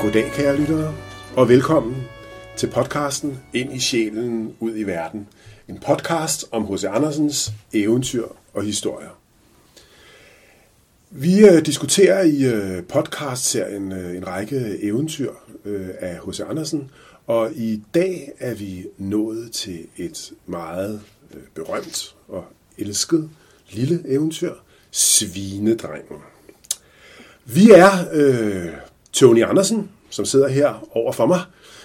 Goddag, kære lyttere, og velkommen til podcasten Ind i sjælen, ud i verden. En podcast om H.C. Andersens eventyr og historier. Vi øh, diskuterer i øh, podcastserien øh, en række eventyr øh, af H.C. Andersen, og i dag er vi nået til et meget øh, berømt og elsket lille eventyr, Svinedrengen. Vi er øh, Tony Andersen, som sidder her over for mig,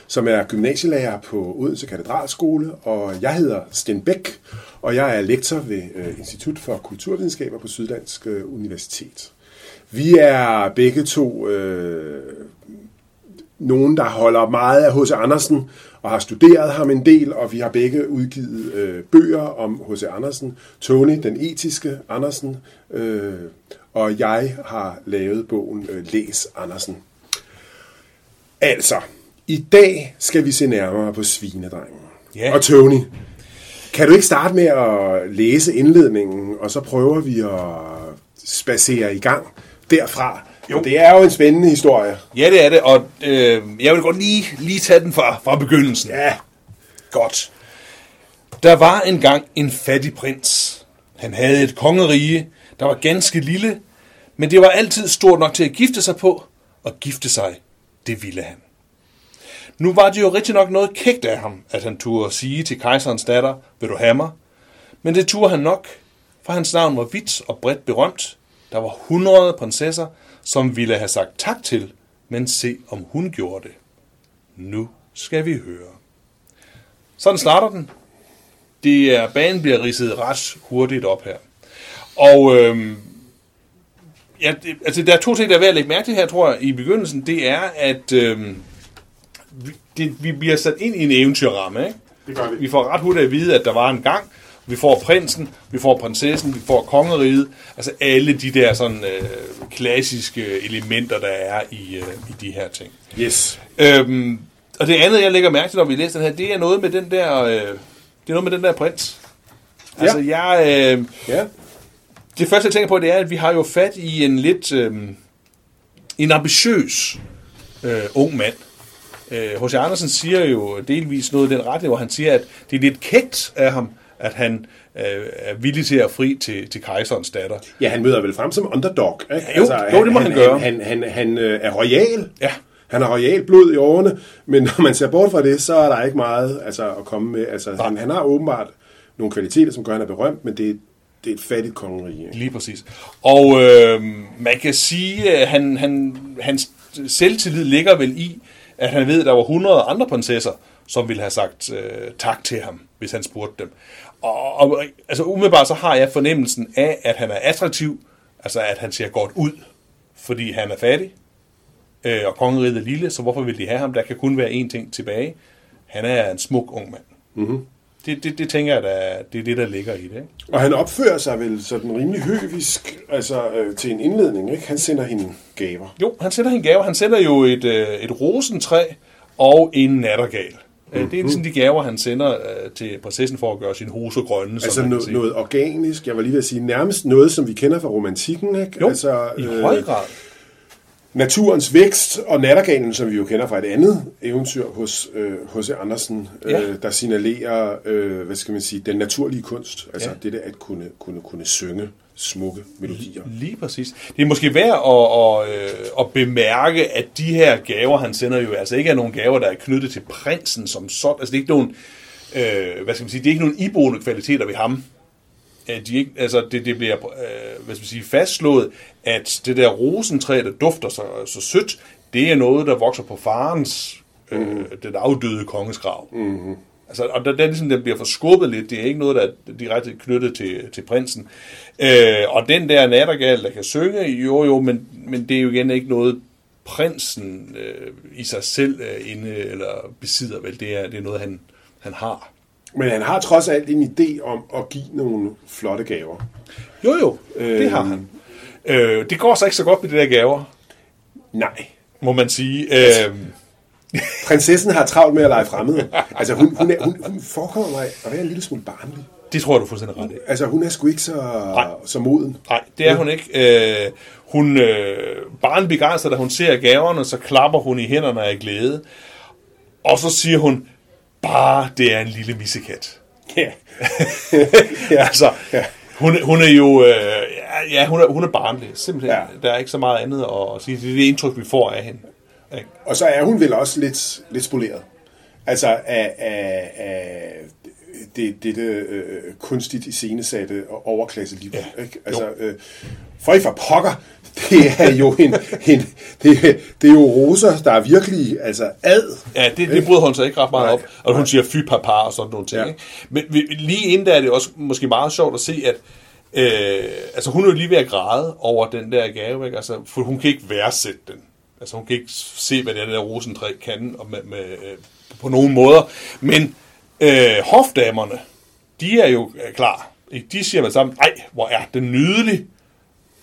som er gymnasielærer på Odense Katedralskole, og jeg hedder Sten Bæk, og jeg er lektor ved øh, Institut for Kulturvidenskaber på Syddansk øh, Universitet. Vi er begge to øh, nogen, der holder meget af H.C. Andersen og har studeret ham en del, og vi har begge udgivet øh, bøger om H.C. Andersen. Tony, den etiske Andersen, øh, og jeg har lavet bogen øh, Læs Andersen. Altså, i dag skal vi se nærmere på Svinedrengen. Ja. Og Tony, kan du ikke starte med at læse indledningen, og så prøver vi at spacere i gang derfra? Jo. Det er jo en spændende historie. Ja, det er det, og øh, jeg vil godt lige, lige tage den fra, fra begyndelsen. Ja, Godt. Der var engang en fattig prins. Han havde et kongerige, der var ganske lille, men det var altid stort nok til at gifte sig på, og gifte sig, det ville han. Nu var det jo rigtig nok noget kægt af ham, at han turde sige til kejserens datter, vil du have mig? Men det turde han nok, for hans navn var vidt og bredt berømt. Der var 100 prinsesser, som ville have sagt tak til, men se om hun gjorde det. Nu skal vi høre. Sådan starter den. Det er, banen bliver ridset ret hurtigt op her. Og øhm, ja, det, altså, der er to ting, der er værd at lægge mærke til her, tror jeg, i begyndelsen. Det er, at øhm, vi, det, vi bliver sat ind i en eventyrramme. Ikke? det gør vi. Vi får ret hurtigt at vide, at der var en gang. Vi får prinsen, vi får prinsessen, vi får kongeriget. Altså alle de der sådan øh, klassiske elementer, der er i, øh, i de her ting. Yes. Øhm, og det andet, jeg lægger mærke til, når vi læser den her, det er noget med den der, øh, det er noget med den der prins. Altså, jeg, øh, Ja. Det første, jeg tænker på, det er, at vi har jo fat i en lidt, øh, en ambitiøs øh, ung mand. Øh, H.C. Andersen siger jo delvis noget i den retning, hvor han siger, at det er lidt kægt af ham, at han øh, er villig til at fri til, til kejserens datter. Ja, han møder vel frem som underdog. Ikke? Jo, jo, det må han gøre. Han, han, han, han øh, er royal. Ja. Han har royal blod i årene, men når man ser bort fra det, så er der ikke meget altså, at komme med. Altså, han, han har åbenbart nogle kvaliteter, som gør, at han er berømt, men det, det er et fattigt kongerige. Ikke? Lige præcis. Og øh, man kan sige, at han, han, hans selvtillid ligger vel i, at han ved, at der var 100 andre prinsesser, som ville have sagt øh, tak til ham, hvis han spurgte dem. Og, og altså umiddelbart så har jeg fornemmelsen af, at han er attraktiv, altså at han ser godt ud, fordi han er fattig, øh, og kongeriget er lille, så hvorfor vil de have ham? Der kan kun være én ting tilbage. Han er en smuk ung mand. Mm-hmm. Det, det, det tænker jeg, der, det er det, der ligger i det. Ikke? Og han opfører sig vel sådan rimelig høvisk altså, øh, til en indledning. Ikke? Han sender hende gaver. Jo, han sender hende gaver. Han sender jo et, øh, et rosentræ og en nattergal. Mm-hmm. Det er ligesom de gaver, han sender øh, til prinsessen for at gøre sin hoser grønne. Altså kan noget, organisk, jeg var lige ved at sige, nærmest noget, som vi kender fra romantikken. Ikke? Jo, altså, i høj grad. Naturens vækst og nattergalen, som vi jo kender fra et andet eventyr hos øh, H.C. Andersen, Ja. øh, der signalerer, øh, hvad skal man sige, den naturlige kunst. Altså Ja. det der at kunne, kunne, kunne synge smukke melodier. Lige præcis. Det er måske værd at, at, øh, at bemærke, at de her gaver, han sender jo altså ikke er nogle gaver, der er knyttet til prinsen som sådan. Altså det er ikke nogen, øh, hvad skal man sige, det er ikke nogen iboende kvaliteter ved ham. Øh, De er ikke, altså det, det bliver øh, hvad skal man sige, fastslået, at det der rosentræ, der dufter så, så sødt, det er noget, der vokser på farens, øh, den afdøde kongesgrav. Mm-hmm. Altså, og der, der ligesom, den bliver forskubbet lidt. Det er ikke noget, der er direkte knyttet til, til prinsen. Øh, og den der nattergal, der kan synge, jo jo, men, men det er jo igen ikke noget, prinsen øh, i sig selv øh, inde eller besidder, vel? Det er, det er noget, han, han har. Men han har trods alt en idé om at give nogle flotte gaver. Jo jo, øh, det har han. Øh, det går så ikke så godt med de der gaver, Nej. må man sige. Øh, Prinsessen har travlt med at lege fremmede. Altså hun, hun, er, hun, hun forekommer mig at være en lille smule barnlig. Det tror jeg, du er fuldstændig ret i. Altså, hun er sgu ikke så, så moden. Nej, det er hun ikke. Øh, hun øh, barn begejstret, da hun ser gaverne, så klapper hun i hænderne af glæde. Og så siger hun, bare det er en lille missekat. Ja. ja. altså, ja. Hun, hun er jo, øh, ja, hun er, hun er barnlig, simpelthen. Ja. Der er ikke så meget andet at sige. Det er det indtryk, vi får af hende. Og så er hun vel også lidt, lidt spoleret. Altså af, af, af det, det, øh, kunstigt iscenesatte og overklasse liv. Ja. Ikke? Altså, øh, for i for pokker, det er jo en, en det, det er jo roser, der er virkelig altså ad. Ja, det, det bryder hun sig ikke ret meget nej, op. Og hun nej. siger fy papa og sådan nogle ting. Ja. Ikke? Men lige inden der er det også måske meget sjovt at se, at øh, altså hun er jo lige ved at græde over den der gave, ikke? Altså, for hun kan ikke værdsætte den. Altså hun kan ikke se, hvad det er, der rosentræ kan og med, med, øh, på nogen måder. Men øh, hofdamerne, de er jo klar. Ikke? De siger med sammen, ej, hvor er det nydeligt.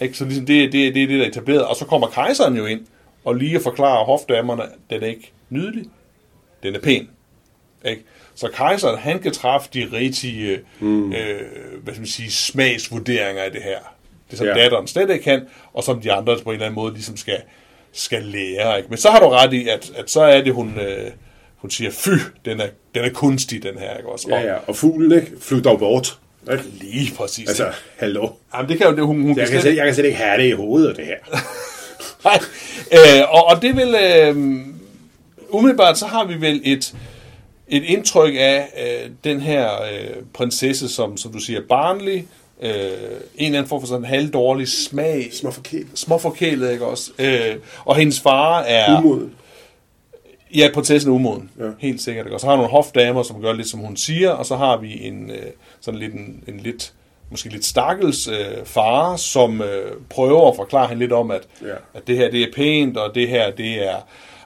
Ikke? Så ligesom det, det, det er det, der er etableret. Og så kommer kejseren jo ind og lige forklarer hofdamerne, den er ikke nydelig, den er pæn. Ikke? Så kejseren, han kan træffe de rigtige mm. øh, hvad skal man sige, smagsvurderinger af det her. Det som ja. datteren slet ikke kan, og som de andre på en eller anden måde ligesom skal, skal lære. Ikke? Men så har du ret i, at, at så er det, hun, øh, hun siger, fy, den er, den er kunstig, den her. Ikke? Også, ja, ja, og fuglen, ikke? Dog bort. Ikke? Lige præcis. Altså, hallo. Jamen, det kan jo, det, hun, hun jeg, kan slet, jeg kan slet ikke have det i hovedet, det her. Nej, øh, og, og det vil... Øh, umiddelbart så har vi vel et, et indtryk af øh, den her øh, prinsesse, som, som du siger, barnlig, øh, en eller anden form for sådan halvdårlig smag. Småforkælet. Småforkælet, ikke også? Øh, og hendes far er... Umoden. Ja, prinsessen er umoden. Ja. Helt sikkert. Ikke? Og så har nogle hofdamer, som gør lidt, som hun siger, og så har vi en øh, sådan lidt en, en lidt måske lidt stakkels øh, far, som øh, prøver at forklare hende lidt om, at, ja. at det her det er pænt, og det her det er...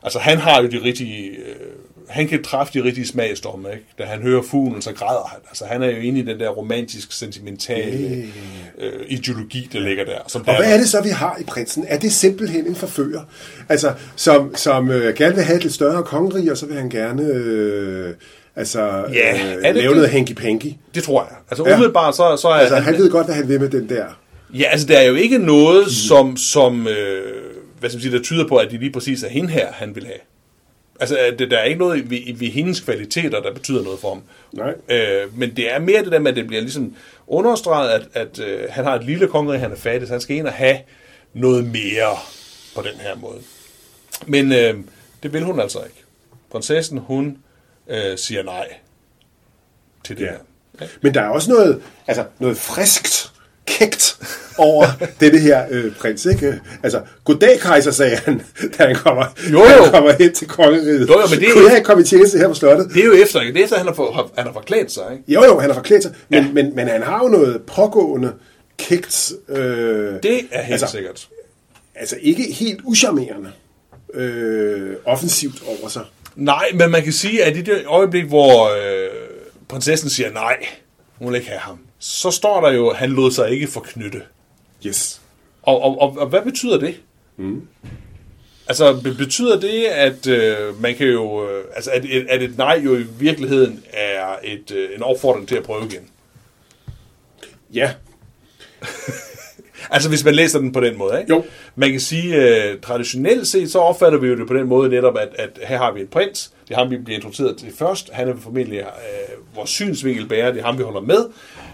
Altså han har jo de rigtige... Øh, han kan træffe de rigtige smagsdomme, ikke? Da han hører fuglen, så græder han. Altså, han er jo inde i den der romantisk sentimentale øh, ideologi, der ligger der. Som og der hvad er det så, vi har i prinsen? Er det simpelthen en forfører? Altså, som, som øh, gerne vil have et lidt større kongerige, og så vil han gerne... Øh, Altså, ja, øh, lave noget hanky-panky. Det tror jeg. Altså, ja. umiddelbart så, så er altså, han... han ved godt, hvad han vil med den der. Ja, altså, der er jo ikke noget, mm. som, som øh, hvad skal man sige, der tyder på, at det lige præcis er hende her, han vil have. Altså, det, der er ikke noget ved, ved hendes kvaliteter, der betyder noget for ham. Nej. Øh, men det er mere det der med, at det bliver ligesom understreget, at, at øh, han har et lille kongerige, han er fattig, så han skal ind og have noget mere på den her måde. Men øh, det vil hun altså ikke. Prinsessen, hun øh, siger nej til det ja. her. Ja. Men der er også noget, altså noget friskt, kægt over det her øh, prins, ikke? Altså, goddag, kejser, sagde han, da han kommer, jo, jo. Han kommer hen til kongeriget. Jo, jo, men det Kunne jeg komme i tjeneste her på slottet? Det er jo efter, det er efter, han har, for, han har forklædt sig, ikke? Jo, jo, han har forklædt sig, men, ja. men, men han har jo noget pågående, kægt... Øh, det er helt altså, sikkert. Altså, ikke helt uschammerende øh, offensivt over sig. Nej, men man kan sige, at i det øjeblik, hvor øh, prinsessen siger nej, hun vil ikke have ham, så står der jo, at han lod sig ikke forknytte. Yes. Og, og, og, og hvad betyder det? Mm. Altså, betyder det, at øh, man kan jo... Øh, altså, at, at et nej jo i virkeligheden er et, øh, en opfordring til at prøve igen? Ja. altså, hvis man læser den på den måde, ikke? Jo. Man kan sige, øh, traditionelt set, så opfatter vi jo det på den måde netop, at, at her har vi en prins, det er ham, vi bliver introduceret til først, han er formentlig øh, vores synsvinkel bærer, det er ham, vi holder med,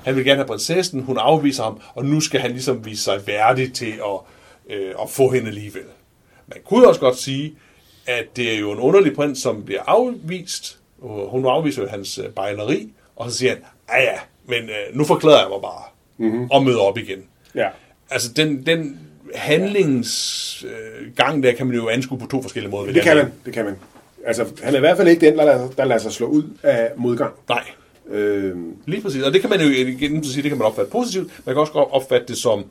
han vil gerne have prinsessen, hun afviser ham, og nu skal han ligesom vise sig værdig til at, øh, at få hende alligevel. Man kunne også godt sige, at det er jo en underlig prins, som bliver afvist, hun afviser jo hans øh, bejleri, og så siger han, ja ja, men øh, nu forklæder jeg mig bare, mm-hmm. og møder op igen. Ja. Altså, den, den handlingsgang øh, der kan man jo anskue på to forskellige måder. Det kan man, det kan man. Altså, han er i hvert fald ikke den, der lader, der lader sig slå ud af modgang. Nej. Øh, Lige præcis. Og det kan man jo igen sige, det kan man opfatte positivt. Man kan også godt opfatte det som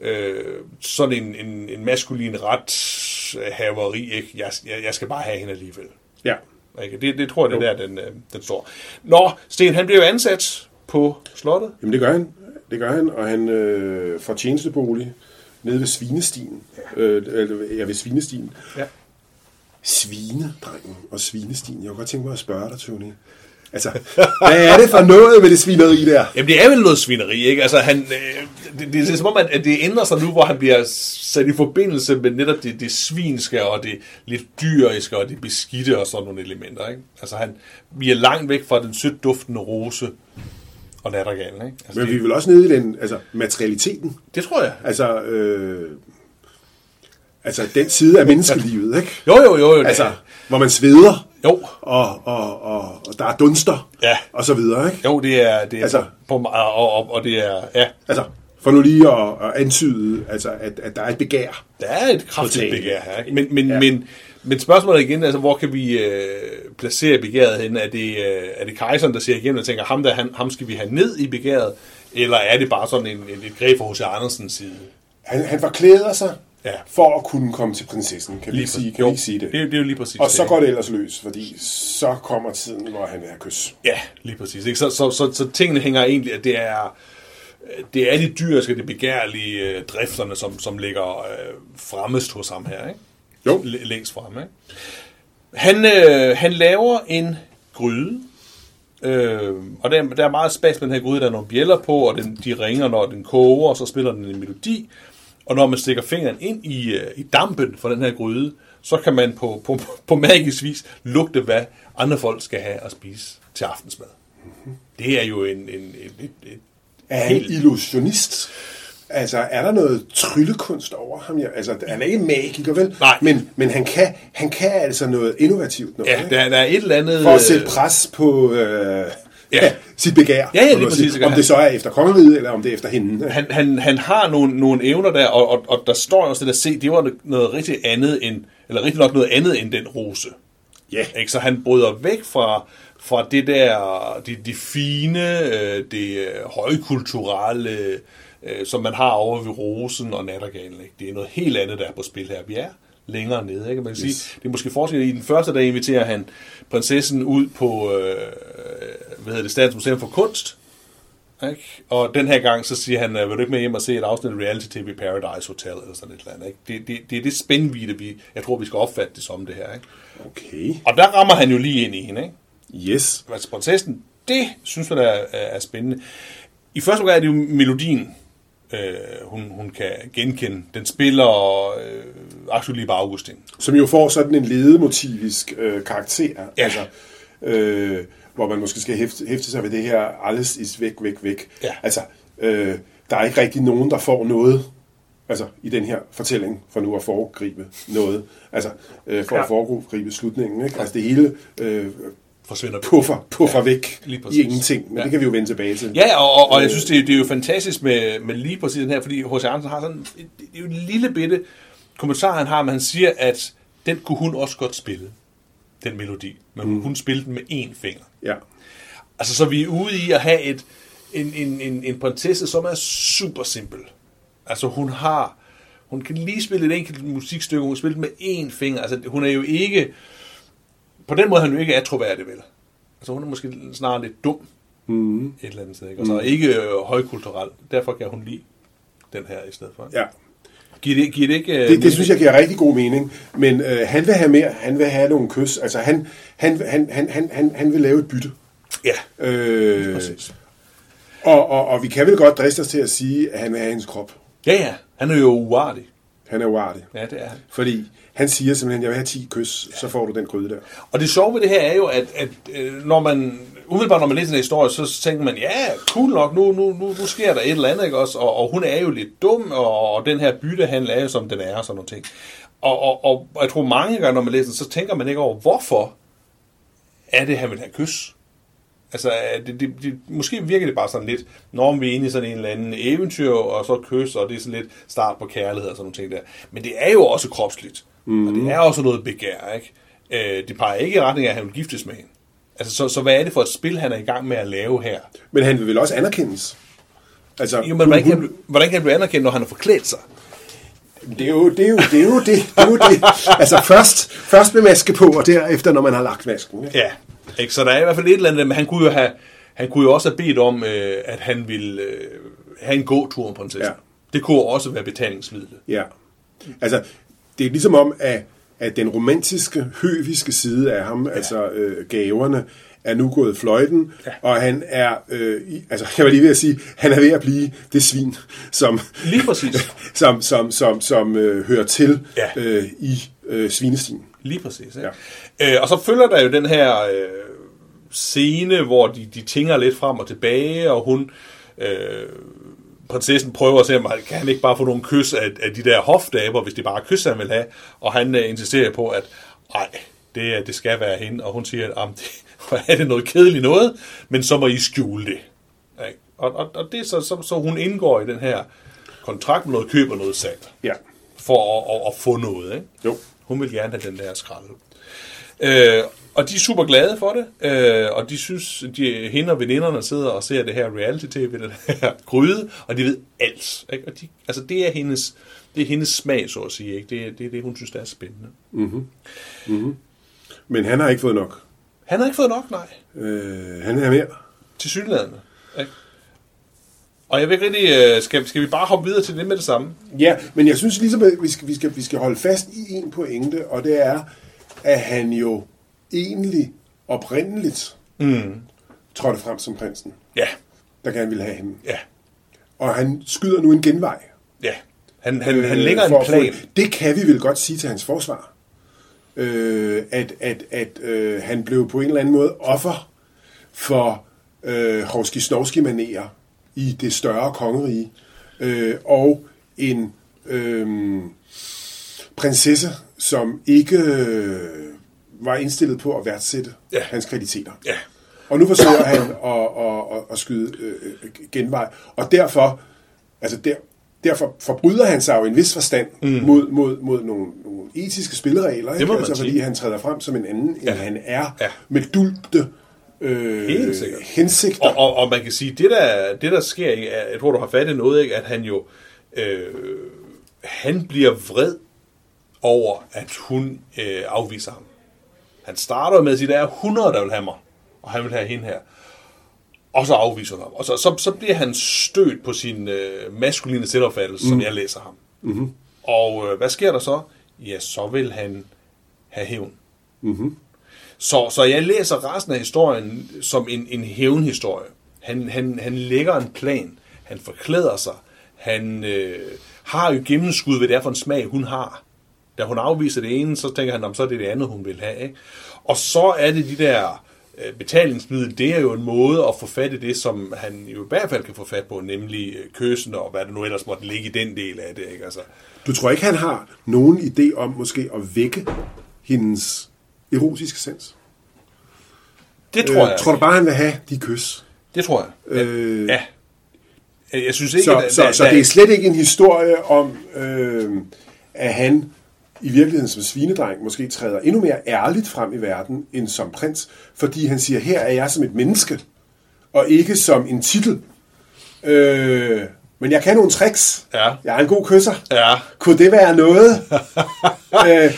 øh, sådan en, en, en maskulin rethaveri. Ikke? Jeg, jeg, jeg skal bare have hende alligevel. Ja. Ikke? Det, det tror jeg, det er der, den, øh, den står. Nå, Sten, han bliver jo ansat på slottet. Jamen det gør han. Det gør han, og han øh, får tjenestebolig nede ved Svinestien. Ja. Øh, ja, ved Svinestien. Ja. Svinedrengen og Svinestien. Jeg kunne godt tænke mig at spørge dig, Tony. Altså, hvad er det for noget med det svineri der? Jamen, det er vel noget svineri, ikke? Altså, han, øh, det, det, er som om, at, det ændrer sig nu, hvor han bliver sat i forbindelse med netop det, det svinske og det lidt dyriske og det beskidte og sådan nogle elementer, ikke? Altså, han, vi er langt væk fra den sødt duftende rose og nattergalen, ikke? Altså, Men det, vi er vel også nede i den, altså materialiteten. det tror jeg. Altså, øh, altså den side af menneskelivet, ikke? Jo, jo, jo. jo Altså, det, hvor man sveder, jo, og, og, og, og der er dunster, Ja. og så videre, ikke? jo, det er, det er Altså- på, og, og, og, det er, ja, Altså, for nu lige at, at antyde, altså, at, at der er et begær. Der er et kraftigt begær. Ikke? Men, men, Ja. ja. men, men spørgsmålet igen, altså, hvor kan vi øh, placere begæret hen? Er det, øh, er det kejseren, der ser igennem og tænker, ham, der, han, ham skal vi have ned i begæret? Eller er det bare sådan en, en, et greb fra H.C. Andersens side? Han, han forklæder sig Ja. for at kunne komme til prinsessen. Kan vi ikke sige, kan vi sige det? det? er- Det er jo lige præcis Og så går det ellers løs, fordi så kommer tiden, hvor han vil have kys. Ja, lige præcis. Ikke? Så, så, så, så tingene hænger egentlig, at det er, det er de dyriske, de begærlige øh, drifterne, som, som ligger øh, fremmest hos ham her. Ikke? Jo. L- længst fremme. Ikke? Han, øh, han laver en gryde, øh, og der, der er meget spas med den her gryde. Der er nogle bjæller på, og den, de ringer, når den koger, og så spiller den en melodi. Og når man stikker fingeren ind i, øh, i dampen fra den her gryde, så kan man på, på, på magisk vis lugte, hvad andre folk skal have at spise til aftensmad. Det er jo en, en, en, et, et, Er han illusionist? Altså, er der noget tryllekunst over ham? Ja, Altså, han er ikke magiker, vel? Nej. Men, men han, kan, han kan altså noget innovativt noget, ja, der, der er et eller andet... For at sætte pres på øh, ja. Sit begær. Ja, ja, lige præcis, Om det så er efter kongeriget, eller om det er efter hende. han, han, han har nogle, nogle evner der, og, og, og der står jo også det der, se, det var noget rigtig andet end, eller rigtig nok noget andet end den rose. Ja. Ikke? Så han bryder væk fra, fra det der, det, det fine, øh, det øh, højkulturelle, øh, som man har over ved rosen og nattergalen. Ikke? Det er noget helt andet, der er på spil her. Vi er længere nede. Ikke? Man kan yes. sige, det er måske forskel. I den første dag inviterer han prinsessen ud på øh, hvad hedder det, Statens Museum for Kunst, ikke? Og den her gang, så siger han, vil du ikke med hjem og se et afsnit af Reality TV Paradise Hotel, eller sådan et eller andet. Ikke? Det, det, det er det spændvidde, vi, jeg tror, vi skal opfatte det som det her. Ikke? Okay. Og der rammer han jo lige ind i hende. Ikke? Yes. Altså, prinsessen, det synes man er, er, er spændende. I første omgang er det jo melodien, øh, hun, hun kan genkende. Den spiller øh, Axel Liebe Augustin. Som jo får sådan en ledemotivisk øh, karakter. Ja. Altså, øh, hvor man måske skal hæfte, hæfte sig ved det her, alles is væk, væk, væk. Ja. Altså, øh, der er ikke rigtig nogen, der får noget altså i den her fortælling, for nu at foregribe noget. Altså, øh, for ja. Ja. at foregribe slutningen. Ikke? Altså det hele øh, Forsvinder puffer, puffer ja, væk lige i præcis. ingenting. Men ja. Det kan vi jo vende tilbage til. Ja, og, og, og jeg synes, det er, det er jo fantastisk med, med lige præcis den her, fordi H.C. Andersen har sådan, det er jo en lille bitte kommentar, han har, men han siger, at den kunne hun også godt spille, den melodi, men mm. hun spillede den med én finger. Ja. Altså, så vi er ude i at have et, en, en, en, en prinsesse, som er super simpel. Altså, hun har, hun kan lige spille et enkelt musikstykke, hun kan spille det med én finger. Altså, hun er jo ikke, på den måde er hun jo ikke atroværdig, vel? Altså, hun er måske snarere lidt dum, Mm. et eller andet sted, ikke? Og så ikke øh, højkulturel. Derfor kan hun lide den her i stedet for. ja. Giver det, giver det ikke... øh, Det, det mening? synes jeg giver rigtig god mening. Men øh, han vil have mere. Han vil have nogle kys. Altså, han, han, han, han, han, han, han vil lave et bytte. Ja, Øh, præcis. og, og, og vi kan vel godt driste os til at sige, at han have hendes krop. Ja, ja. Han er jo uartig. Han er uartig. Ja, det er han. Fordi han siger simpelthen, jeg vil have 10 kys, så får du den gryde der. Og det sjove ved det her er jo, at, at øh, når man, umiddelbart når man læser den historie, så tænker man, ja, cool nok, nu, nu, nu, nu sker der et eller andet, ikke også? Og, og hun er jo lidt dum, og, og den her byttehandel er jo, som den er, og sådan nogle ting. Og, og, og jeg tror mange gange, når man læser den, så tænker man ikke over, hvorfor er det, han vil have kys? Altså, det, det, det, måske virker det bare sådan lidt, når vi er inde i sådan en eller anden eventyr, og så kys, og det er sådan lidt start på kærlighed og sådan nogle ting der. Men det er jo også kropsligt, mm. og det er også noget begær, ikke? Øh, det peger ikke i retning af, at han vil giftes med hende. Altså, så, så hvad er det for et spil, han er i gang med at lave her? Men han vil vel også anerkendes. Altså, Jo, men hvordan kan, hvordan kan han blive anerkendt, når han har forklædt sig? det, er jo, det, er jo, det er jo det. det, er jo det. Altså først, først med maske på, og derefter, når man har lagt masken. ikke? Ja, ikke? så der er i hvert fald et eller andet, men han kunne jo, have, han kunne jo også have bedt om, øh, at han ville øh, have en gåtur med prinsessen. Ja. Det kunne også være betalingsmidlet. Ja. Altså, det er ligesom om, at, at den romantiske, høviske side af ham, ja. altså øh, gaverne, er nu gået fløjten, Ja. og han er, øh, altså jeg var lige ved at sige, han er ved at blive det svin, som, Lige præcis. som, som, som, som øh, hører til Ja. øh, i øh, svinestien. Lige præcis. Ikke? Ja. Øh, og så følger der jo den her øh, scene, hvor de, de tinger lidt frem og tilbage, og hun, øh, prinsessen prøver at se, om han kan han ikke bare få nogle kys af, af de der hofdaber, hvis det bare kys, han vil have. Og han øh, insisterer på, at nej, det, det skal være hende. Og hun siger, at "Jamen, det er det noget kedeligt noget, men så må I skjule det. Ikke? Og, og, og det er så, så, så hun indgår i den her kontrakt med noget køb og noget salg, Ja. for at, at, at få noget. Ikke? Jo. Hun vil gerne have den der skralde. Øh, og de er super glade for det, øh, og de synes, de, hende og veninderne sidder og ser det her reality-tv, den her gryde, og de ved alt. Ikke? Og de, altså det er hendes, det er hendes smag, så at sige. Ikke? Det, er- det er det, hun synes, der er spændende. Men han har ikke fået nok. Han har ikke fået nok, nej, Øh, han er mere. til synlædende. Ikke? Og jeg vil ikke rigtig, øh, skal, skal vi bare hoppe videre til det med det samme? Ja, men jeg synes ligesom, at vi skal, vi skal, vi skal holde fast i en pointe, og det er, at han jo egentlig oprindeligt mm. trådte frem som prinsen, Ja, der gerne ville have hende. ja, Og han skyder nu en genvej. ja. Han, han, han Øh, lægger for en at få- plan. Det kan vi vel godt sige til hans forsvar. Øh, at at, at øh, han blev på en eller anden måde offer for øh, hovski snovski manerer i det større kongerige. Øh, og en øh, prinsesse, som ikke øh, var indstillet på at værdsætte Ja. hans kvaliteter. Ja, Og nu forsøger han at, at, at, at skyde øh, øh, genvej. Og derfor, altså der, derfor forbryder han sig jo i en vis forstand mm. mod, mod, mod nogle, nogle etiske spilleregler. Ikke? altså, fordi han træder frem som en anden, end Ja. han er, Ja. med dulte øh, hensigter. Og, og, og man kan sige, det der, det der sker, er- jeg tror, du har fat i noget, ikke, at han jo, øh, han bliver vred over, at hun øh, afviser ham. Han starter med at sige, der er 100, der vil have mig, og han vil have hende her. Og så afviser hun ham. Og så, så, så bliver han stødt på sin øh, maskuline selvopfattelse, mm. som jeg læser ham. Mm-hmm. Og øh, hvad sker der så? Ja, så vil han have hævn. Så, så jeg læser resten af historien som en, en hævnhistorie. Han, han, han lægger en plan. Han forklæder sig. Han øh, har jo gennemskud, hvad det er for en smag, hun har. Da hun afviser det ene, så tænker han, "Nå, så er det det andet, hun vil have. Ikke? Og så er det de der øh, betalingsmiddel, det er jo en måde at få fat i det, som han jo i hvert fald kan få fat på, nemlig øh, kyssen og hvad der nu ellers måtte ligge i den del af det. Ikke? Altså, Du tror ikke, han har nogen idé om måske at vække hendes erotiske sans? det tror jeg. Øh, tror du bare, han vil have de kys? Det tror jeg. Øh, ja. Jeg jeg synes ikke, Så, at, så, at- så det er slet ikke en historie om, øh, at han i virkeligheden som svinedreng måske træder endnu mere ærligt frem i verden end som prins, fordi han siger, her er jeg som et menneske, og ikke som en titel. Øh, men jeg kan nogle tricks. Ja. Jeg er en god kysser. Ja. Kunne det være noget? øh,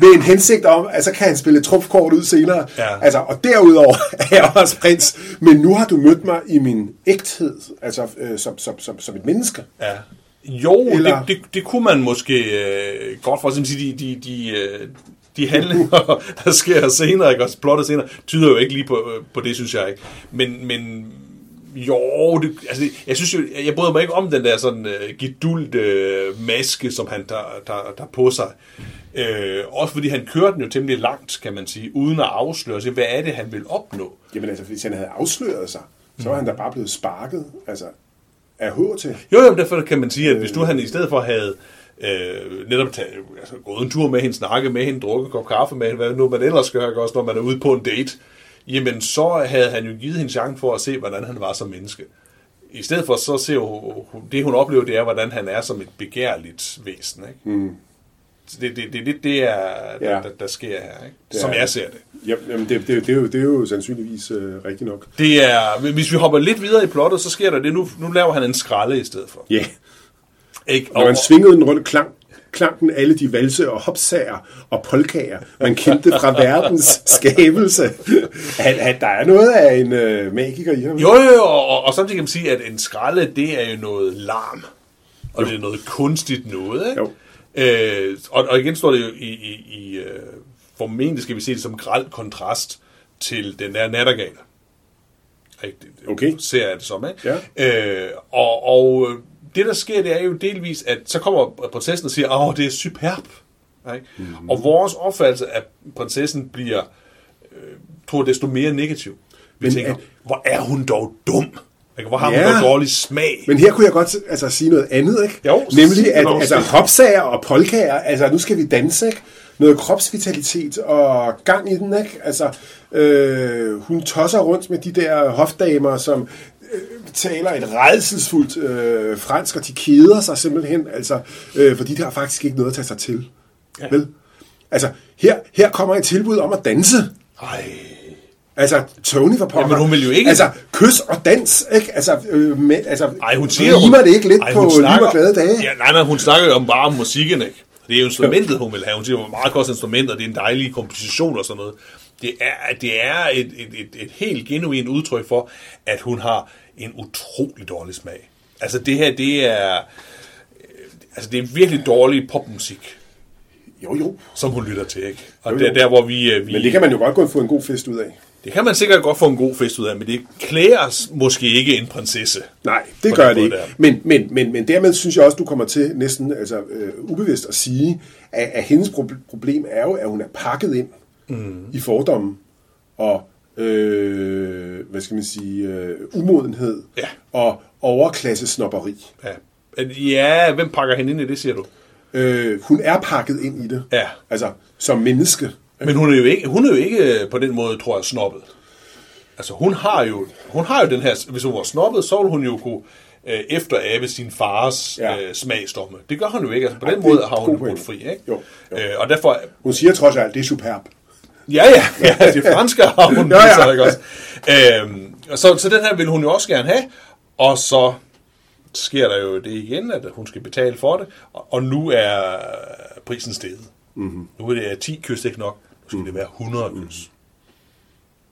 med en hensigt om, at så kan han spille et trumfkort ud senere. Ja. Altså, og derudover er jeg også prins, men nu har du mødt mig i min ægthed, altså øh, som, som, som, som et menneske. Ja. Jo, Eller- det, det, det kunne man måske øh, godt for at sige, de, de, de, øh, de handlinger, der sker senere, ikke, og plottet senere, tyder jo ikke lige på, øh, på det, synes jeg ikke. Men, men jo, det, altså, jeg synes jo, jeg bryder mig ikke om den der sådan øh, gedult øh, maske, som han tager, tager, tager på sig. Øh, også fordi han kører den jo temmelig langt, kan man sige, uden at afsløre sig, hvad er det, han vil opnå. Jamen altså, hvis han havde afsløret sig, så var han da bare blevet sparket altså, af H til. Jo, jo, derfor kan man sige, at hvis nu han i stedet for havde øh, netop taget, altså, gået en tur med hende, snakket med hende, drukket en kop kaffe med hende, hvad nu man ellers gør, også når man er ude på en date, jamen så havde han jo givet hende chance for at se, hvordan han var som menneske. I stedet for, så ser hun, det hun oplever, det er, hvordan han er som et begærligt væsen. Ikke? Mm. Det, det, det, det, det er, ja. Ja. der, der, der sker her, ikke? Det som er- jeg ser det. Jamen, det, det, det, er jo, det er jo sandsynligvis øh, rigtigt nok. Det er, hvis vi hopper lidt videre i plottet, så sker der det, nu, nu laver han en skralde i stedet for. Ja, Ikke? når man svingede den rundt, klang, den alle de valse og hopsager og polkager, man kendte fra verdens skabelse. At, at der er noget af en øh, magiker i ham. Jo, jo, jo, og, og, og samtidig kan man sige, at en skralde, det er jo noget larm. Og jo. det er noget kunstigt noget, ikke? Jo. Øh, og, og igen står det jo i, i, i øh, formentlig skal vi se det som grald kontrast til den der nattergal. Okay. Ser jeg det som, ikke? Ja. Øh, og, og det, der sker, det er jo delvis, at så kommer prinsessen og siger, åh, det er superb. Ikke? Mhm. Mm. Og vores opfattelse af prinsessen bliver, øh, tror desto mere negativ. Vi Men tænker, at- hvor er hun dog dum. Ikke? Hvor har hun Ja. dog dårlig smag. Men her kunne jeg godt altså, sige noget andet, ikke? Jo, Nemlig, at altså, hopsager og polkager, altså nu skal vi danse, ikke? Noget kropsvitalitet og gang i den, ikke? Altså, øh, hun tosser rundt med de der hofdamer, som øh, taler et redselsfuldt øh, fransk, og de keder sig simpelthen, altså, øh, fordi de har faktisk ikke noget at tage sig til. Ja. Vel? Altså, her, her kommer et tilbud om at danse. Ej. Altså, Tony for pokker. Jamen, hun vil jo ikke- Altså, kys og dans, ikke? Altså, øh, med, altså Ej, hun siger, rimer det ikke lidt ej, på hun liv og glade dage? Ja, nej, nej, hun snakker jo om bare om musikken, ikke? Det er jo instrumentet, hun vil have. Hun siger, hvor meget koster instrumentet, og det er en dejlig komposition og sådan noget. Det er, det er et, et, et, et helt genuint udtryk for, at hun har en utrolig dårlig smag. Altså det her, det er, øh, altså det er virkelig dårlig popmusik, Jo, jo. som hun lytter til, ikke? Og Jo, det jo. er der, hvor vi... øh, vi Men det kan man jo godt gå og få en god fest ud af. Det kan man sikkert godt få en god fest ud af, men det klæder måske ikke en prinsesse. Nej, det gør det ikke. der. Men, men, men, men dermed synes jeg også, du kommer til næsten altså, øh, ubevidst at sige, at, at hendes prob- problem er jo, at hun er pakket ind mm. i fordommen og øh, hvad skal man sige, øh, umodenhed Ja. og overklasse snopperi. Ja. ja, hvem pakker hende ind i det, siger du? Øh, hun er pakket ind i det. Ja. Altså, som menneske. Men hun er jo ikke, hun er jo ikke øh, på den måde, tror jeg, snobbet. Altså hun har jo, hun har jo den her, hvis hun var snobbet, så ville hun jo kunne øh, efterabe sin fars Ja. øh, smagsdomme. Det gør hun jo ikke. Altså, på den måde har hun pointe. fri. Ikke? Jo, jo. Øh, og derfor, Hun siger trods alt, det er superb. ja ja, ja det franske har hun Ja, ja. så, ikke også? Øhm, så, så den her vil hun jo også gerne have, og så sker der jo det igen, at hun skal betale for det, og, og nu er prisen steget. Mm-hmm. Nu er det 10 kys ikke nok, skal mm. det være 100 kys.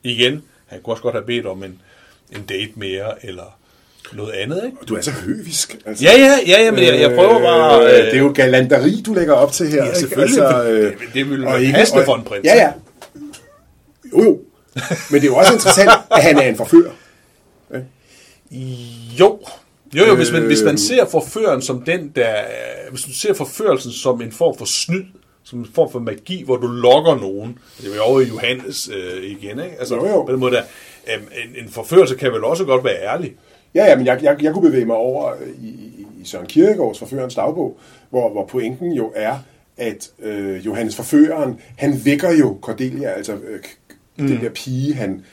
Igen, han kunne også godt have bedt om en, en date mere, eller noget andet, ikke? Du er så høvisk. Altså. Ja, ja, ja, ja men jeg, jeg prøver bare... Øh, det er jo galanteri, du lægger op til her. Ja, ikke? selvfølgelig, for øh, det- det ville være ikke- passende og- for en prins, Ja, ja. Jo, jo. Men det er jo også interessant, at han er en forfører. Jo. Jo, jo, hvis man, Øh. hvis man ser forføren som den, der... Hvis man ser forførelsen som en form for snyd, som en form for magi, hvor du lokker nogen. Det er jo over i Johannes øh, igen, ikke? Altså, Jo, jo. på den måde der. Øhm, en, en forførelse kan vel også godt være ærlig. Ja, ja, men jeg, jeg, jeg kunne bevæge mig over i, i, i Søren Kierkegaards Forførens dagbog, hvor, hvor pointen jo er, at øh, Johannes Forføreren, han vækker jo Cordelia, altså øh, mm. den der pige, han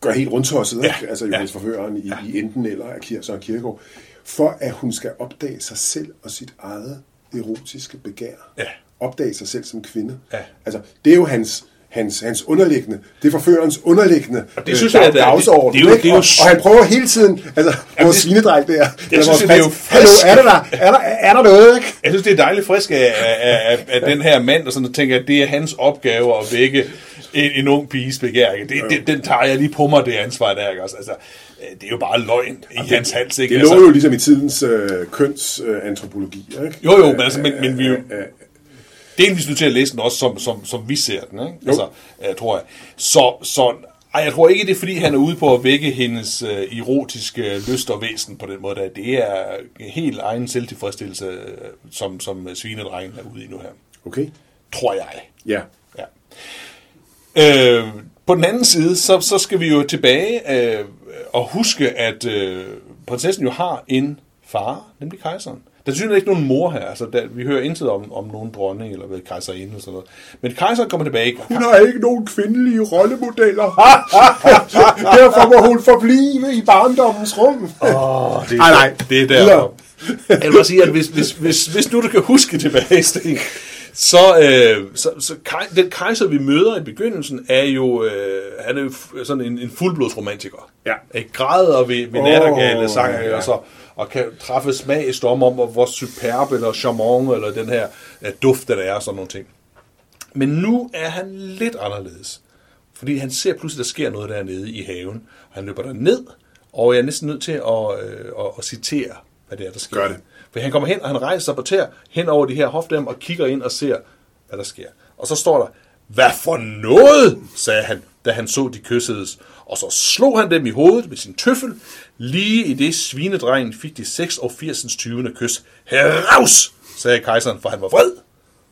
gør helt rundtosset, Ja, altså Johannes ja. Forføreren i, i enten eller af Kier, Søren Kierkegaard, for at hun skal opdage sig selv og sit eget erotiske begær. Ja. Opdage sig selv som kvinde. Ja. Altså, det er jo hans, hans, hans underliggende, det er forførens underliggende Og det synes jeg, dag- at det er- dagsorden. det er jo- det er jo og, og han prøver hele tiden, altså, vores det- svinedræk der, eller synes vores jeg, det er jo hallo, er der, der, er der, er der noget, ikke? Jeg synes, det er dejligt frisk af, af, af, af den her mand, og sådan, og tænker, at det er hans opgave at vække en, en ung piges begær. Det, det, den tager jeg lige på mig, det ansvar der. Ikke? også? Altså, øh, det er jo bare løgn i hans hals. Ikke? Det altså, lå jo ligesom i tidens øh, kønsantropologi, ikke? Jo, jo, men, altså, men, men vi jo Øh, øh, delvis nødt til at læse den også, som, som, som vi ser den, ikke? Altså, øh, tror jeg. Så, så ej, jeg tror ikke, det er, fordi han er ude på at vække hendes øh, erotiske lyst og væsen på den måde. Der. Det er helt egen selvtilfredsstillelse, øh, som, som svinedrengen er ude i nu her. Okay, Tror jeg. ja. Ja. Øh, på den anden side, så, så skal vi jo tilbage øh, og huske, at øh, prinsessen jo har en far, nemlig kejseren. Der synes ikke nogen mor her. Altså, der, vi hører intet om, om nogen dronning eller ved kejserinde og sådan noget. Men kejseren kommer tilbage. Hun har ikke nogen kvindelige rollemodeller. Derfor må hun forblive i barndommens rum. Oh, det, Ej, nej. det er derfor. Jeg vil bare sige, at hvis, hvis, hvis, hvis nu du kan huske tilbage, Sten, så, øh, så, så kej, den kejser, vi møder i begyndelsen, er jo, øh, han er jo sådan en, en fuldblodsromantiker. Ja. Ikke græder ved, ved Åh, nattergale sanger, ja. ja. og, så, og kan træffe smagsdom om, hvor superb eller charmant, eller den her øh, duft, der er, og sådan nogle ting. Men nu er han lidt anderledes. Fordi han ser pludselig, der sker noget dernede i haven. Og han løber der ned, og jeg er næsten nødt til at, øh, at, at citere, hvad det er, der sker. Gør det. For han kommer hen, og han rejser sig på tæer hen over de her hofdam og kigger ind og ser, hvad der sker. Og så står der, Hvad for noget, sagde han, da han så de kyssedes, og så slog han dem i hovedet med sin tøffel, lige i det svinedrengen fik de 86. 20. kys. Heraus, sagde kejseren, for han var vred,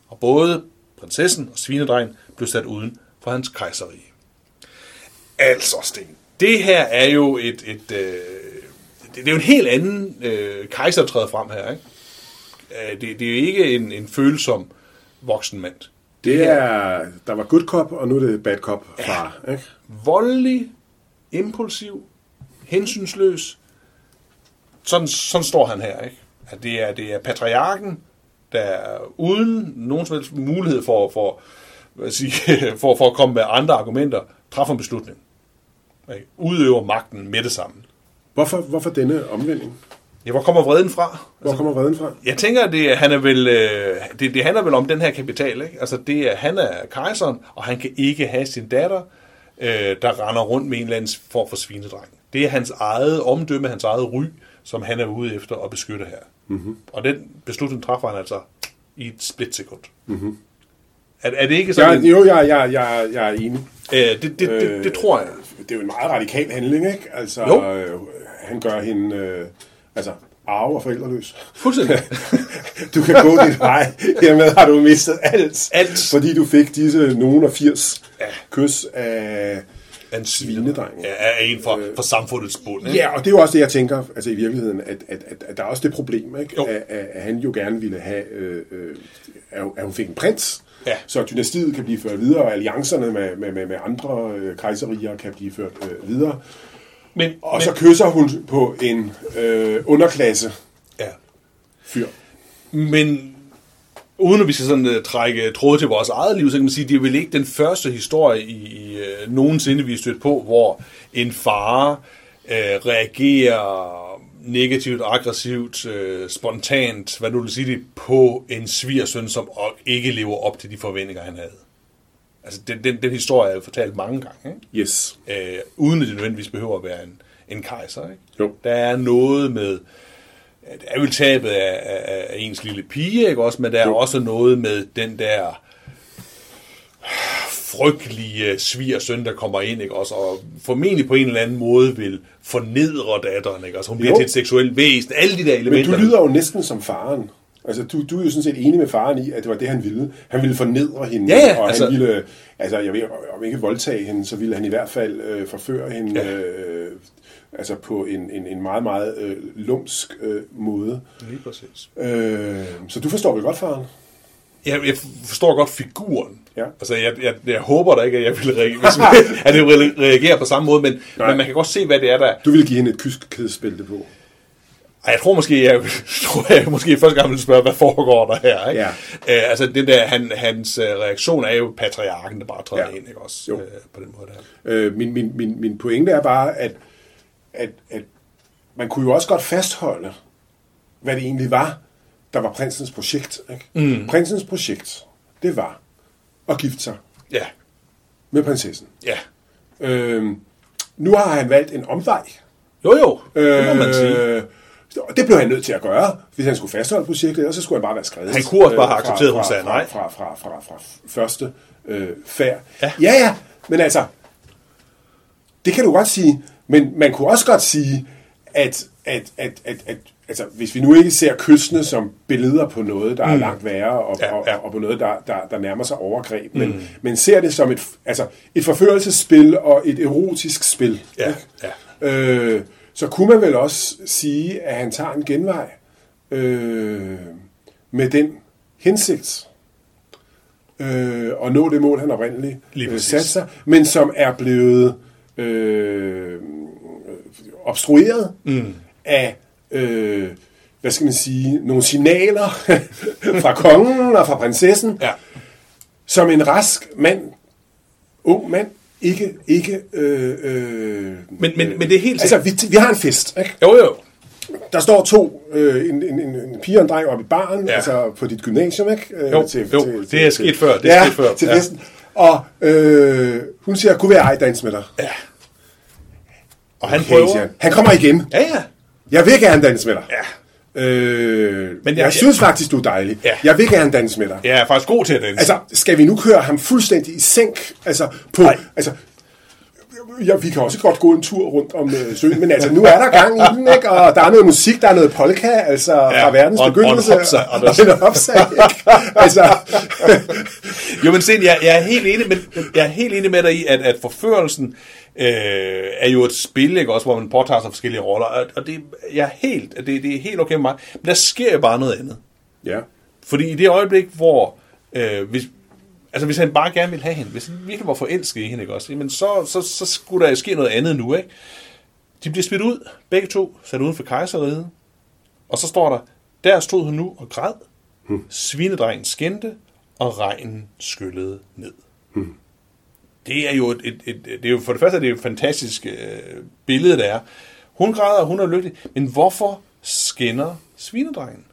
og både prinsessen og svinedrengen blev sat uden for hans kejserige. Altså, Sten, det her er jo et, et øh, det, er jo en helt anden øh, kejser, der træder frem her, ikke? Øh, det, det er jo ikke en, en følsom voksen mand. Det er, der var good cop, og nu er det bad cop far. Ikke? Voldelig, impulsiv, hensynsløs. Sådan, sådan står han her, ikke? At det er, det er patriarken, der uden nogen som helst mulighed for, for, jeg sige, for, for at komme med andre argumenter, træffer en beslutning. Ikke? Udøver magten med det samme. Hvorfor, hvorfor denne omvending? Ja, hvor kommer vreden fra? Hvor kommer vreden fra? Jeg tænker, at det, han er vel, øh, det, det handler vel om den her kapital. Ikke? Altså, det er, han er kejseren, og han kan ikke have sin datter, øh, der render rundt med en eller anden form for svinedreng. Det er hans eget omdømme, hans eget ry, som han er ude efter at beskytte her. Mm-hmm. Og den beslutning træffer han altså i et splitsekund. Mm-hmm. Er, er det ikke sådan? En- jo, jeg, jeg, jeg, jeg er enig. Øh, det, det, det, det, det tror jeg. Det er jo en meget radikal handling, ikke? Altså, Jo. øh, han gør hende øh, altså, arve og forældreløs. Fuldstændig. du kan gå din vej. Hermed har du mistet alt. Alt. Fordi du fik disse nogen af 80 Ja. kys af... En Svinedreng. Ja, er en for, for samfundets bund. Ikke? Ja, og det er jo også det, jeg tænker, altså i virkeligheden, at, at, at, at der er også det problem, ikke? At, at, at han jo gerne ville have, øh, øh, at, hun- at hun fik en prins, Ja. så dynastiet kan blive ført videre, og alliancerne med, med, med, med andre øh, kejserier kan blive ført øh, videre. Men, Og men, så kysser hun på en øh, underklasse ja. fyr. Men uden at vi skal sådan uh, trække tråde til vores eget liv, så kan man sige, at det er vel ikke den første historie i, i uh, nogensinde, vi er stødt på, hvor en far uh, reagerer negativt, aggressivt, uh, spontant, hvad du vil sige det, på en svigersøn, som ikke lever op til de forventninger, han havde. Altså, den, den, den historie er jo fortalt mange gange, ikke? Yes. øh, uden at det nødvendigvis behøver at være en, en kejser. Ikke? Jo. Der er noget med, det er vel tabet af, af, af ens lille pige, ikke også? men der er Jo. også noget med den der frygtelige svigersøn, der kommer ind, ikke også? Og formentlig på en eller anden måde vil fornedre datteren, ikke også? Hun bliver Jo. til et seksuelt væsen, alle de der Men elementer. du lyder jo næsten som faren. Altså, du, du er jo sådan set enig med faren i, at det var det, han ville. Han ville fornedre hende, Ja, ja, og altså- han ville, altså, jeg ved, om ikke voldtage hende, så ville han i hvert fald øh, forføre hende, Ja. øh, altså på en, en, en meget, meget øh, lumsk øh, måde. Lige præcis. Øh, så du forstår vel godt, faren? Jeg, jeg forstår godt figuren. Ja. Altså, jeg, jeg, jeg håber da ikke, at jeg vil reagere, hvis, at jeg vil reagere på samme måde, men, Nej. men man kan godt se, hvad det er, der... Du ville give hende et kyskædesbælte på. Ej, jeg tror måske, jeg, tror jeg måske første gang vil spørge, hvad foregår der her, ikke? Ja. Øh, altså, den der, han, hans øh, reaktion er jo patriarken, der bare træder Ja. ind, ikke også? Jo. Øh, på den måde der. Øh, min, min, min, min pointe er bare, at, at, at man kunne jo også godt fastholde, hvad det egentlig var, der var prinsens projekt. Ikke? Mm. Prinsens projekt, det var at gifte sig Ja, med prinsessen. ja. Øh, nu har han valgt en omvej. Jo, jo, det må man sige. Og det blev han nødt til at gøre, hvis han skulle fastholde projektet, og så skulle han bare være skrevet. Han kunne også bare have øh, accepteret, hun sagde nej. Fra, fra, fra, fra, fra første øh, færd. Ja. ja, ja, men altså, det kan du godt sige, men man kunne også godt sige, at, at, at, at, at altså, hvis vi nu ikke ser kyssene som billeder på noget, der er langt værre, og, Mm. Ja, og, ja. og på noget, der, der, der nærmer sig overgreb, men, mm. men ser det som et, altså, et forførelsesspil og et erotisk spil. Ja, ikke? ja. Øh, så kunne man vel også sige, at han tager en genvej øh, med den hensigt øh, at nå det mål, han oprindeligt øh, satte sig, men som er blevet øh, obstrueret mm. af, øh, hvad skal man sige, nogle signaler fra kongen og fra prinsessen, Ja. som en rask mand, ung mand, ikke, ikke øh, øh, Men, men, men det er helt Altså, vi, vi har en fest, ikke? Jo, jo. Der står to, øh, en, en, en, en pige og en dreng oppe i baren, Ja. ja. altså på dit gymnasium, ikke? Øh, Jo, jo, det er sket før, det er ja, sket før, til ja. festen. Og øh, hun siger, kunne være ej danse med dig. Ja. Og han Okay, prøver... siger han. han kommer igen. Ja, ja. Jeg vil gerne danse med dig. Ja. Øh, men jeg, jeg- synes faktisk, du er dejlig. Ja. Jeg vil gerne danse med dig. Jeg er faktisk god til at danse. Altså, skal vi nu køre ham fuldstændig i sænk? Altså, på, Nej. altså, ja, vi kan også godt gå en tur rundt om øh, søen, men altså, nu er der gang i den, ikke? Og der er noget musik, der er noget polka, altså, ja, fra verdens og- og en begyndelse. hopsa, og en? Altså, Jo, men Sten, jeg, jeg, er helt enig med, jeg er helt enig med dig i, at, at forførelsen øh, er jo et spil, ikke, også, hvor man påtager sig forskellige roller, og, og det, jeg er helt, det, det er helt okay med mig, men der sker jo bare noget andet. ja. Fordi i det øjeblik, hvor, øh, hvis, altså hvis han bare gerne ville have hende, hvis han virkelig var forelsket i hende, ikke også, jamen så, så, så skulle der ske noget andet nu, ikke? De bliver smidt ud, begge to, sat uden for kejseriet, og så står der, der stod hun nu og græd, hmm. svinedrengen skændte, og regnen skyllede ned. Hmm. Det er jo et, et, et, det er jo for det første er det jo et fantastisk øh, billede, der er. Hun græder, hun er lykkelig, men hvorfor skinner svinedrengen?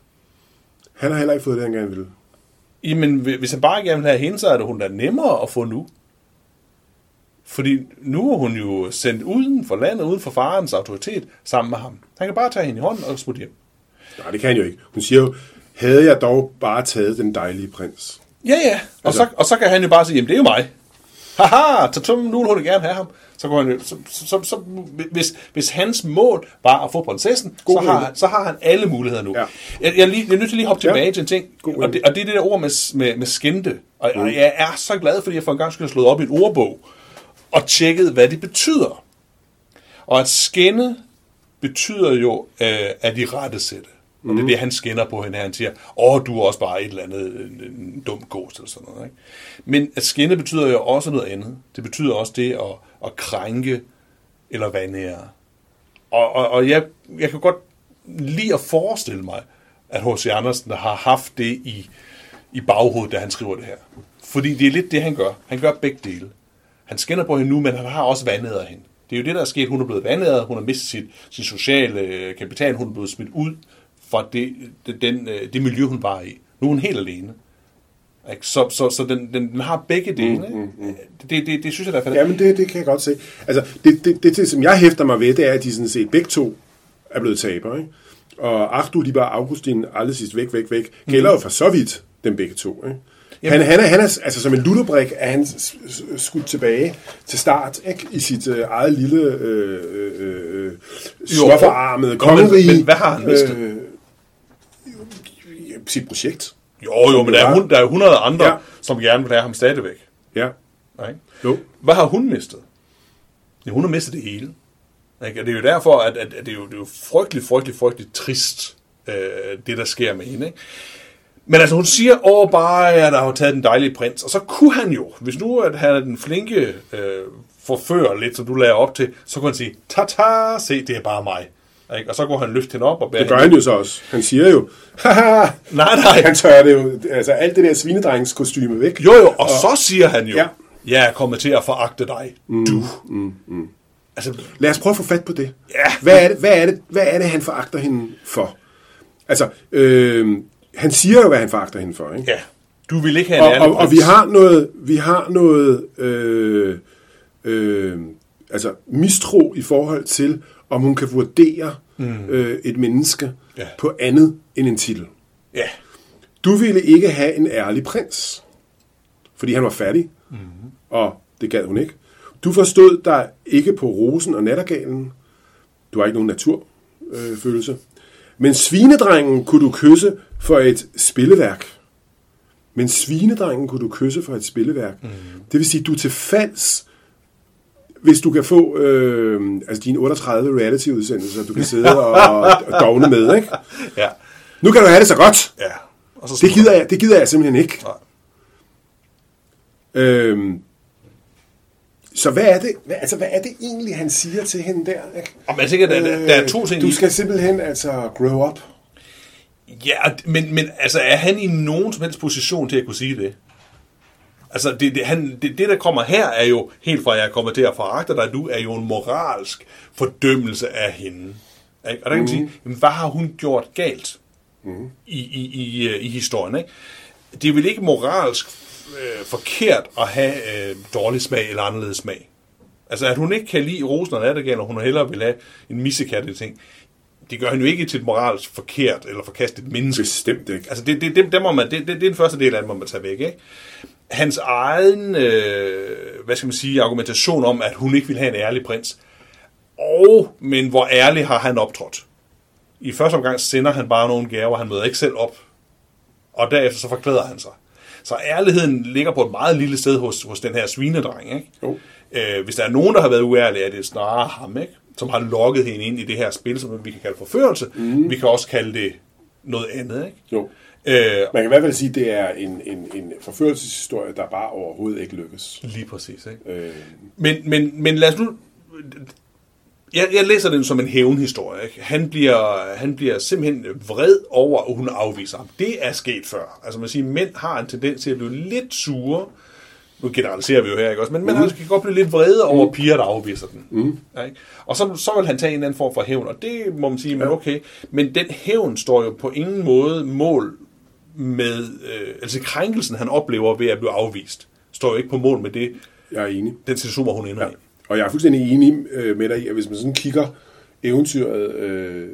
Han har heller ikke fået det, han gerne ville. Jamen, hvis han bare gerne vil have hende, så er det hun da nemmere at få nu. Fordi nu er hun jo sendt uden for landet, uden for farens autoritet, sammen med ham. Han kan bare tage hende i hånden og smutte hjem. Nej, det kan han jo ikke. Hun siger jo, havde jeg dog bare taget den dejlige prins. Ja, ja. Og, Altså- så, og så kan han jo bare sige, jamen det er jo mig. Haha, tatum, nu vil gerne have ham. Så, går han, så, så, så, så hvis, hvis hans mål var at få prinsessen, God så har, han, så har han alle muligheder nu. Ja. Jeg, jeg, lige, jeg er nødt til lige at hoppe Ja. tilbage til en ting, God og det, og det er det der ord med, med, med skændte. Og, mm. og jeg er så glad, fordi jeg for en gang skulle have slået op i et ordbog og tjekket, hvad det betyder. Og at skænde betyder jo øh, at i rette sætte. Og det er det, han skinner på hende her. Han siger, åh, du er også bare et eller andet en, en dum ghost eller sådan noget. Ikke? Men at skinne betyder jo også noget andet. Det betyder også det at, at krænke eller vanære. Og, og, og jeg, jeg kan godt lide at forestille mig, at H.C. Andersen har haft det i, i baghovedet, da han skriver det her. Fordi det er lidt det, han gør. Han gør begge dele. Han skinner på hende nu, men han har også vandæret hende. Det er jo det, der er sket. Hun er blevet vandæret, hun har mistet sit, sin sociale øh, kapital, hun er blevet smidt ud fra det, det, den, øh, det miljø, hun var i. Nu er hun helt alene. Ikke? Så, så, så den, den, den har begge dele. Mm, mm, mm. Det, det, det synes jeg, der er fedt. Ja, men det, det kan jeg godt se. Altså, det, det, det, det, som jeg hæfter mig ved, det er, at de sådan set begge to er blevet tabere, ikke? Og Arthur, de var Augustin, aldrig sidst væk, væk, væk, gælder jo for så vidt dem begge to, ikke? Han, han, er, han er, altså som en luttebrik, er han skudt tilbage til start, ikke? I sit øh, eget lille, øh, øh, øh, snofferarmede Jo, kongerige. men- men hvad har han mistet? Øh, sit projekt. Jo, jo, men der er, hun, der er 100 andre, Ja. som gerne vil have ham stadigvæk. Ja. Ikke? Jo. Hvad har hun mistet? Ja, hun har mistet det hele. Ikke? Og det er jo derfor, at, at, at det, er jo, det er jo frygtelig, frygtelig, frygtelig trist, øh, det der sker med hende. Ikke? Men altså, hun siger, åh, bare, at der har taget den dejlige prins. Og så kunne han jo, hvis nu at han er den flinke øh, forfører lidt, som du lader op til, så kunne han sige, ta-ta, se, det er bare mig. Ikke? Og så går han løfte hende op og bære Det gør hende han jo så også. Han siger jo, haha, Nej, nej. han tør det jo, altså alt det der svinedrengens kostyme væk. Jo, jo, og, og så siger han jo, Ja. ja. jeg er kommet til at foragte dig, mm, du. Mm, mm. Altså, Lad os prøve at få fat på det. Ja. Hvad er det, hvad er det, hvad er det han foragter hende for? Altså, øh, han siger jo, hvad han foragter hende for, ikke? ja, du vil ikke have en Og, og, og vi har noget, vi har noget øh, øh, altså mistro i forhold til, om hun kan vurdere mm. øh, et menneske Ja. på andet end en titel. Ja, Du ville ikke have en ærlig prins, fordi han var fattig, mm-hmm. og det gad hun ikke. Du forstod dig ikke på rosen og nattergalen. Du har ikke nogen naturfølelse. Øh. Men svinedrengen kunne du kysse for et spilleværk. Men svinedrengen kunne du kysse for et spilleværk. Mm. Det vil sige, du er til falds, hvis du kan få øh, altså dine 38 reality-udsendelser, du kan sidde og, og dogne med. Ikke? ja, Nu kan du have det så godt. ja. Og så Det gider jeg, det gider jeg simpelthen ikke. Nej. Øhm, så hvad er det, hvad, altså, hvad er det egentlig, han siger til hende der? Ikke? Og man tænker, der, der, der er to ting. Du skal simpelthen altså grow up. Ja, men, men altså, er han i nogen som helst position til at kunne sige det? Altså, det, det, han, det, det der kommer her, er jo, helt fra jeg kommer til at foragte dig, du er jo en moralsk fordømmelse af hende. Ikke? Og der kan man sige, jamen, hvad har hun gjort galt mm. i, i, i, øh, i historien? Ikke? Det er vel ikke moralsk øh, forkert at have øh, dårlig smag eller anderledes smag. Altså, at hun ikke kan lide rosen og nattergalen, og hun hellere vil have en missekat ting, det gør han jo ikke til et moralsk forkert eller forkastet menneske. Bestemt ikke. Altså, det, det, det, det, må man, det, det, det er den første del af det, må man tage væk, ikke? Hans egen, øh, hvad skal man sige, argumentation om, at hun ikke vil have en ærlig prins, og, men hvor ærlig har han optrådt. I første omgang sender han bare nogle gaver, han møder ikke selv op, og derefter så forklæder han sig. Så ærligheden ligger på et meget lille sted hos, hos den her svinedreng, ikke? Jo. Øh, hvis der er nogen, der har været uærlige, er det snarere ham, ikke? som har lukket hende ind i det her spil, som vi kan kalde forførelse. Mm. Vi kan også kalde det noget andet. Ikke? Jo. Øh, Man kan i hvert fald sige, at det er en, en, en forførelseshistorie, der bare overhovedet ikke lykkes. lige præcis. Ikke? Øh, Men, men, men lad os nu... Jeg, jeg læser den som en hævnhistorie. Ikke? Han, bliver, han bliver simpelthen vred over, at hun afviser ham. Det er sket før. Altså man siger, mænd har en tendens til at blive lidt sure. Nu generaliserer vi jo her, ikke også? Men mænd mm. kan godt blive lidt vrede over piger, der afviser den. Mm. Ja, ikke? Og så, så vil han tage en anden form for hævn, og det må man sige, men okay. Men den hævn står jo på ingen måde mål med... Øh, altså krænkelsen, han oplever ved at blive afvist, står jo ikke på mål med det, jeg er enig. den situation, hvor hun ender Ja. i. Og jeg er fuldstændig enig øh, med dig i, at hvis man sådan kigger eventyret øh,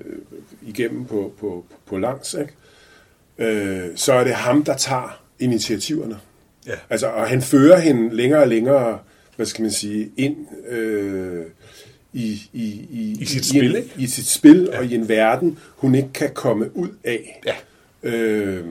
igennem på, på, på langs, ikke? Øh, så er det ham, der tager initiativerne. Ja. Altså, og han fører hende længere og længere, hvad skal man sige, ind øh, i, i, i, I sit i, spil, en, i sit spil ja. og i en verden, hun ikke kan komme ud af. Ja. Øh,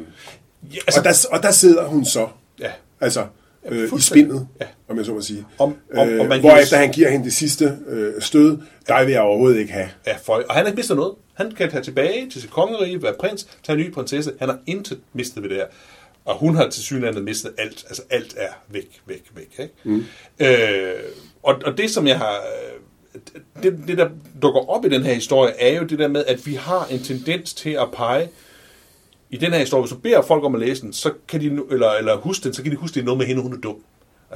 Ja, altså, og, der, og der sidder hun så, ja. altså øh, i spindet, Ja. om jeg så må sige. Om- om- øh, om man hvorefter kan- han giver hende det sidste øh, stød, der vil jeg overhovedet ikke have. Ja, for, og han har ikke mistet noget. Han kan tage tilbage til sit kongerige, være prins, tage en ny prinsesse. Han har intet mistet ved det her. Og hun har til synligheden mistet alt. Altså alt er væk, væk, væk. Ikke? Mm. Øh, og, og det, som jeg har... øh, Det, det, der dukker op i den her historie, er jo det der med, at vi har en tendens til at pege i den her historie, hvis du beder folk om at læse den, så kan de, eller, eller huske den, så kan de huske, det er noget med hende, hun er dum.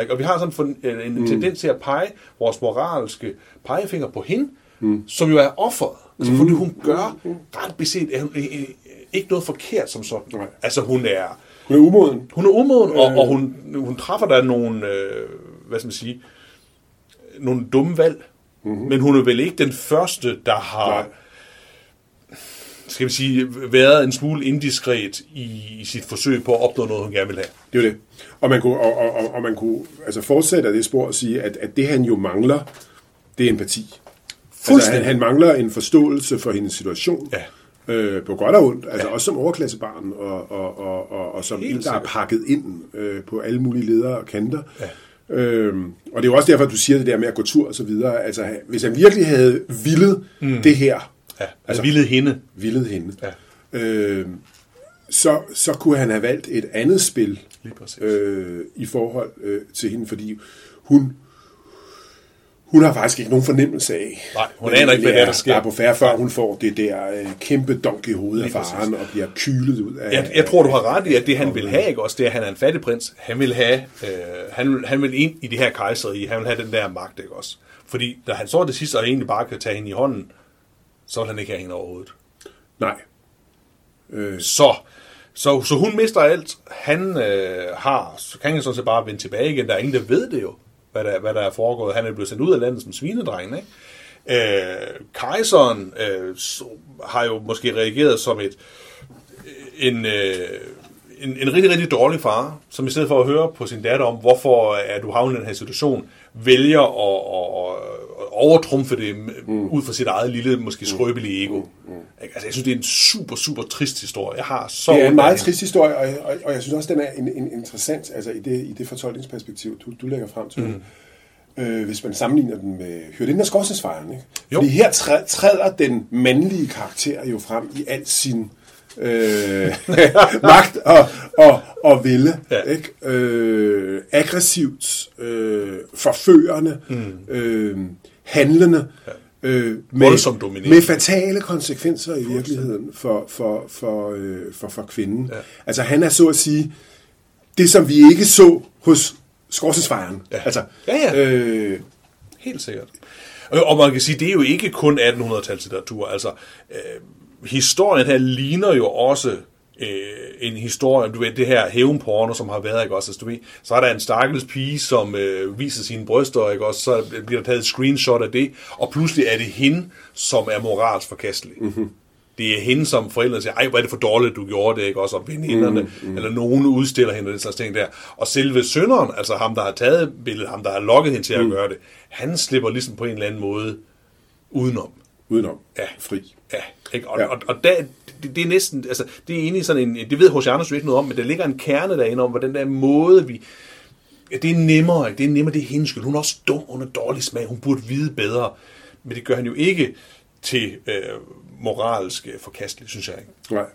Ikke? Og vi har sådan en, en mm. tendens til at pege vores moralske pegefinger på hende, mm. som jo er offeret. Altså, fordi hun gør ret beset er hun, øh, øh, ikke noget forkert som sådan. Nej. Altså, hun er, Hun er umoden. hun er umoden, og, og hun, hun træffer der nogle, øh, hvad skal man sige, nogle dumme valg. Mm-hmm. Men hun er vel ikke den første, der har, Nej. Skal vi sige, været en smule indiskret i, i sit forsøg på at opnå noget, hun gerne vil have. Det er jo det. Og man kunne, og, og, og, og man kunne altså fortsætte af det spor og sige, at, at det han jo mangler, det er empati. Altså, han, han mangler en forståelse for hendes situation. Ja. Øh, på godt og ondt, altså også som overklassebarn, og, og, og, og, og som Helt en, der er pakket ind øh, på alle mulige ledere og kanter. Ja. Øhm, og det er jo også derfor, at du siger det der med at gå tur og så videre. Altså, hvis han virkelig havde villet mm. det her, Ja, altså vildet hende. villet hende, Ja. øh, så, så kunne han have valgt et andet spil øh, i forhold øh, til hende, fordi hun, hun har faktisk ikke nogen fornemmelse af, Nej, hun aner ikke, hvad det er, der sker. Der er på færre, før hun får det der øh, kæmpe donk i hovedet af faren, og bliver kylet ud af... Jeg, jeg tror, du har ret i, at det han vil have, ikke også, det er, at han er en fattig prins. Han vil have, øh, han, vil, han vil ind i det her kejserige, han vil have den der magt, ikke også? Fordi da han så det sidste, og egentlig bare kan tage hende i hånden, så vil han ikke have hende overhovedet. Nej. Øh, Så, så, så hun mister alt. Han øh, har, så kan han sådan set bare vende tilbage igen. Der er ingen, der ved det jo, hvad der, hvad der er foregået. Han er blevet sendt ud af landet som svinedreng, ikke? Øh, kejseren øh, så, har jo måske reageret som et en, øh, en, en rigtig, rigtig dårlig far, som i stedet for at høre på sin datter om, hvorfor er du havnet i den her situation, vælger at, at, at overtrumfe det mm. ud fra sit eget lille, måske skrøbelige ego. Mm. Altså, jeg synes, det er en super, super trist historie. Jeg har så det er en meget trist historie, og, og, og jeg synes også, den er en, en interessant, altså i det, i det fortolkningsperspektiv, du, du lægger frem til. Mm. Øh, hvis man sammenligner den med Hyrdinde og Skorstensfejren, ikke? Jo. Fordi her træ, træder den mandlige karakter jo frem i al sin øh, magt og, og, og ville. Ja. Ikke? Øh, aggressivt, øh, forførende, mm. øh, handlende, øh, med, med fatale konsekvenser i virkeligheden for, for, for, øh, for, for kvinden. Ja. Altså han er så at sige det, som vi ikke så hos Skorstensfejren. Ja. Altså, Ja, ja. Øh, Helt sikkert. Og, og man kan sige, det er jo ikke kun 1800-tals litteratur. Altså, øh, historien her ligner jo også øh, en historie, du ved, det her hævnporno, som har været, ikke også, altså, du ved, så er der en stakkels pige, som øh, viser sine bryster, ikke også, så bliver der taget et screenshot af det, og pludselig er det hende, som er moralsk forkastelig. Mm-hmm. Det er hende, som forældrene siger, ej, hvor er det for dårligt, du gjorde det, ikke også, og veninderne, mm-hmm. eller nogen udstiller hende, og den slags ting der. Og selve sønderen, altså ham, der har taget billedet, ham, der har lokket hende til at mm. gøre det, han slipper ligesom på en eller anden måde udenom. Udenom. Ja. Fri. Ja, ikke? Og, Ja. og, og der, det, det, er næsten, altså, det er egentlig sådan en, det ved H.C. Andersen jo ikke noget om, men der ligger en kerne derinde om, hvordan den der måde, vi, ja, det er nemmere, ikke? det er nemmere, det er hendes skyld. Hun er også dum, hun er dårlig smag, hun burde vide bedre. Men det gør han jo ikke til øh, moralsk øh, forkasteligt, synes jeg ikke. Nej.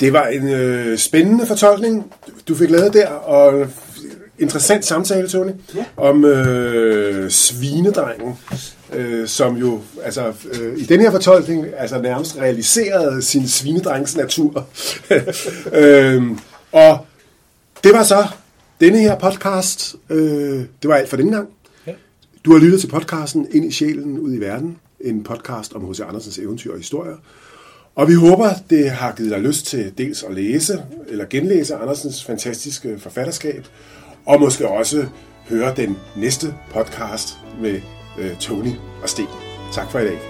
Det var en øh, spændende fortolkning, du fik lavet der, og interessant samtale, Tony, Ja. om øh, svinedrengen, øh, som jo altså, øh, i den her fortolkning altså nærmest realiserede sin svinedrengs natur. øh, og det var så denne her podcast. Øh, det var alt for denne gang. Ja. Du har lyttet til podcasten Ind i sjælen ud i verden. En podcast om H.C. Andersens eventyr og historier. Og vi håber, det har givet dig lyst til dels at læse eller genlæse Andersens fantastiske forfatterskab, og måske også høre den næste podcast med øh, Tony og Sten. Tak for i dag.